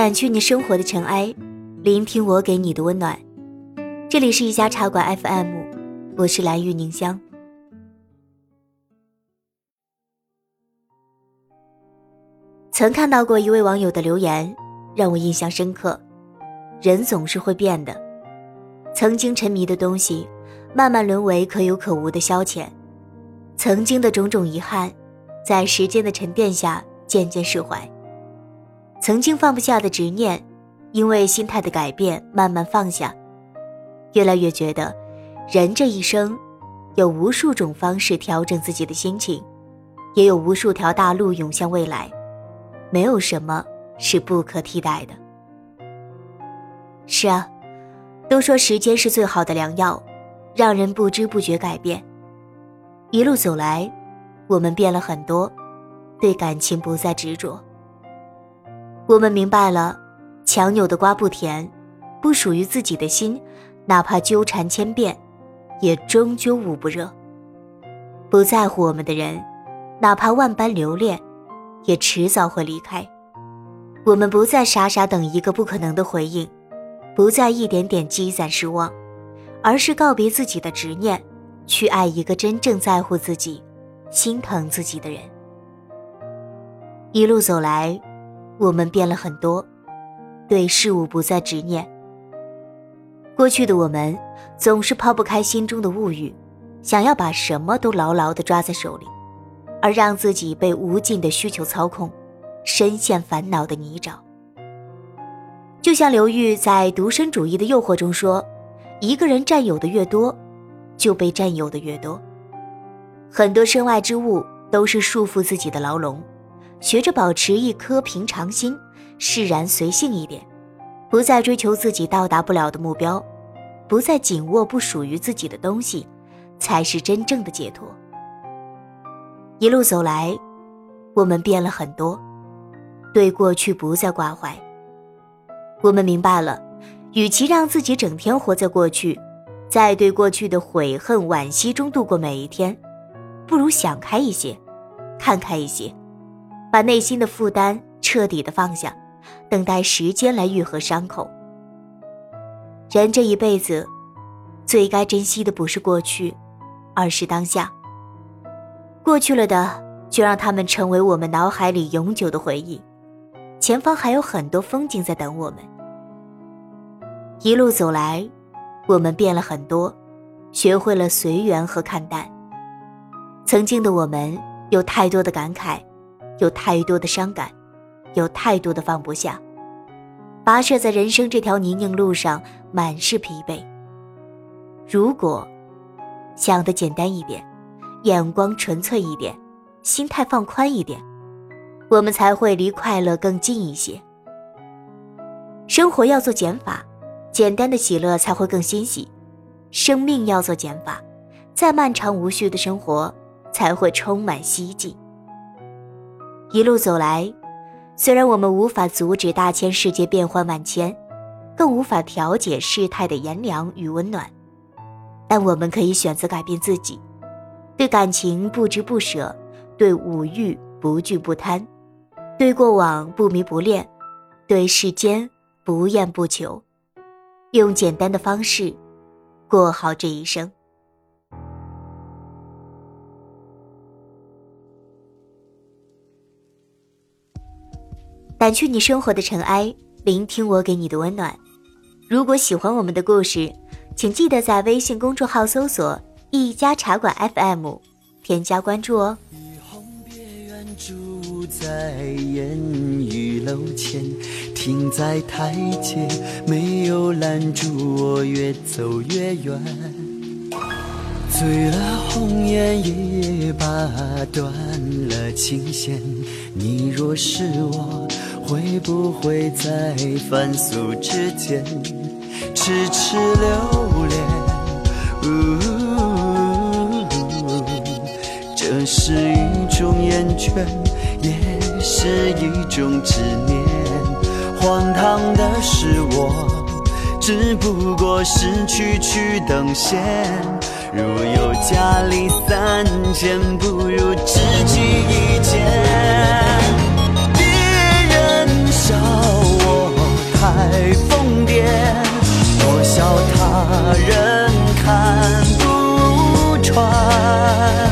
掸去你生活的尘埃，聆听我给你的温暖。这里是一家茶馆 FM，我是蓝玉凝香。曾看到过一位网友的留言，让我印象深刻。人总是会变的，曾经沉迷的东西，慢慢沦为可有可无的消遣；曾经的种种遗憾，在时间的沉淀下渐渐释怀；曾经放不下的执念，因为心态的改变慢慢放下。越来越觉得，人这一生，有无数种方式调整自己的心情，也有无数条大路涌向未来。没有什么是不可替代的。是啊，都说时间是最好的良药，让人不知不觉改变。一路走来，我们变了很多，对感情不再执着。我们明白了，强扭的瓜不甜，不属于自己的心，哪怕纠缠千遍，也终究捂不热。不在乎我们的人，哪怕万般留恋。也迟早会离开。我们不再傻傻等一个不可能的回应，不再一点点积攒失望，而是告别自己的执念，去爱一个真正在乎自己、心疼自己的人。一路走来，我们变了很多，对事物不再执念。过去的我们总是抛不开心中的物欲，想要把什么都牢牢地抓在手里。而让自己被无尽的需求操控，深陷烦恼的泥沼。就像刘玉在《独身主义的诱惑》中说：“一个人占有的越多，就被占有的越多。很多身外之物都是束缚自己的牢笼。学着保持一颗平常心，释然随性一点，不再追求自己到达不了的目标，不再紧握不属于自己的东西，才是真正的解脱。”一路走来，我们变了很多，对过去不再挂怀。我们明白了，与其让自己整天活在过去，在对过去的悔恨惋惜中度过每一天，不如想开一些，看开一些，把内心的负担彻底的放下，等待时间来愈合伤口。人这一辈子，最该珍惜的不是过去，而是当下。过去了的，就让他们成为我们脑海里永久的回忆。前方还有很多风景在等我们。一路走来，我们变了很多，学会了随缘和看淡。曾经的我们有太多的感慨，有太多的伤感，有太多的放不下。跋涉在人生这条泥泞路上，满是疲惫。如果想的简单一点。眼光纯粹一点，心态放宽一点，我们才会离快乐更近一些。生活要做减法，简单的喜乐才会更欣喜；生命要做减法，再漫长无序的生活才会充满希冀。一路走来，虽然我们无法阻止大千世界变幻万千，更无法调节事态的炎凉与温暖，但我们可以选择改变自己。对感情不执不舍，对五欲不惧不贪，对过往不迷不恋，对世间不厌不求，用简单的方式过好这一生。掸去你生活的尘埃，聆听我给你的温暖。如果喜欢我们的故事，请记得在微信公众号搜索。一家茶馆 FM，添加关注哦。雨后别远住在烟雨楼前，停在台阶，没有拦住我越走越远。醉了红颜也把断了琴弦，你若是我，会不会在凡俗之间痴痴留恋？这是一种厌倦，也是一种执念。荒唐的是我，只不过是区区等闲。如有佳丽三千，不如知己一见。别人笑我太疯癫，我笑他人看不穿。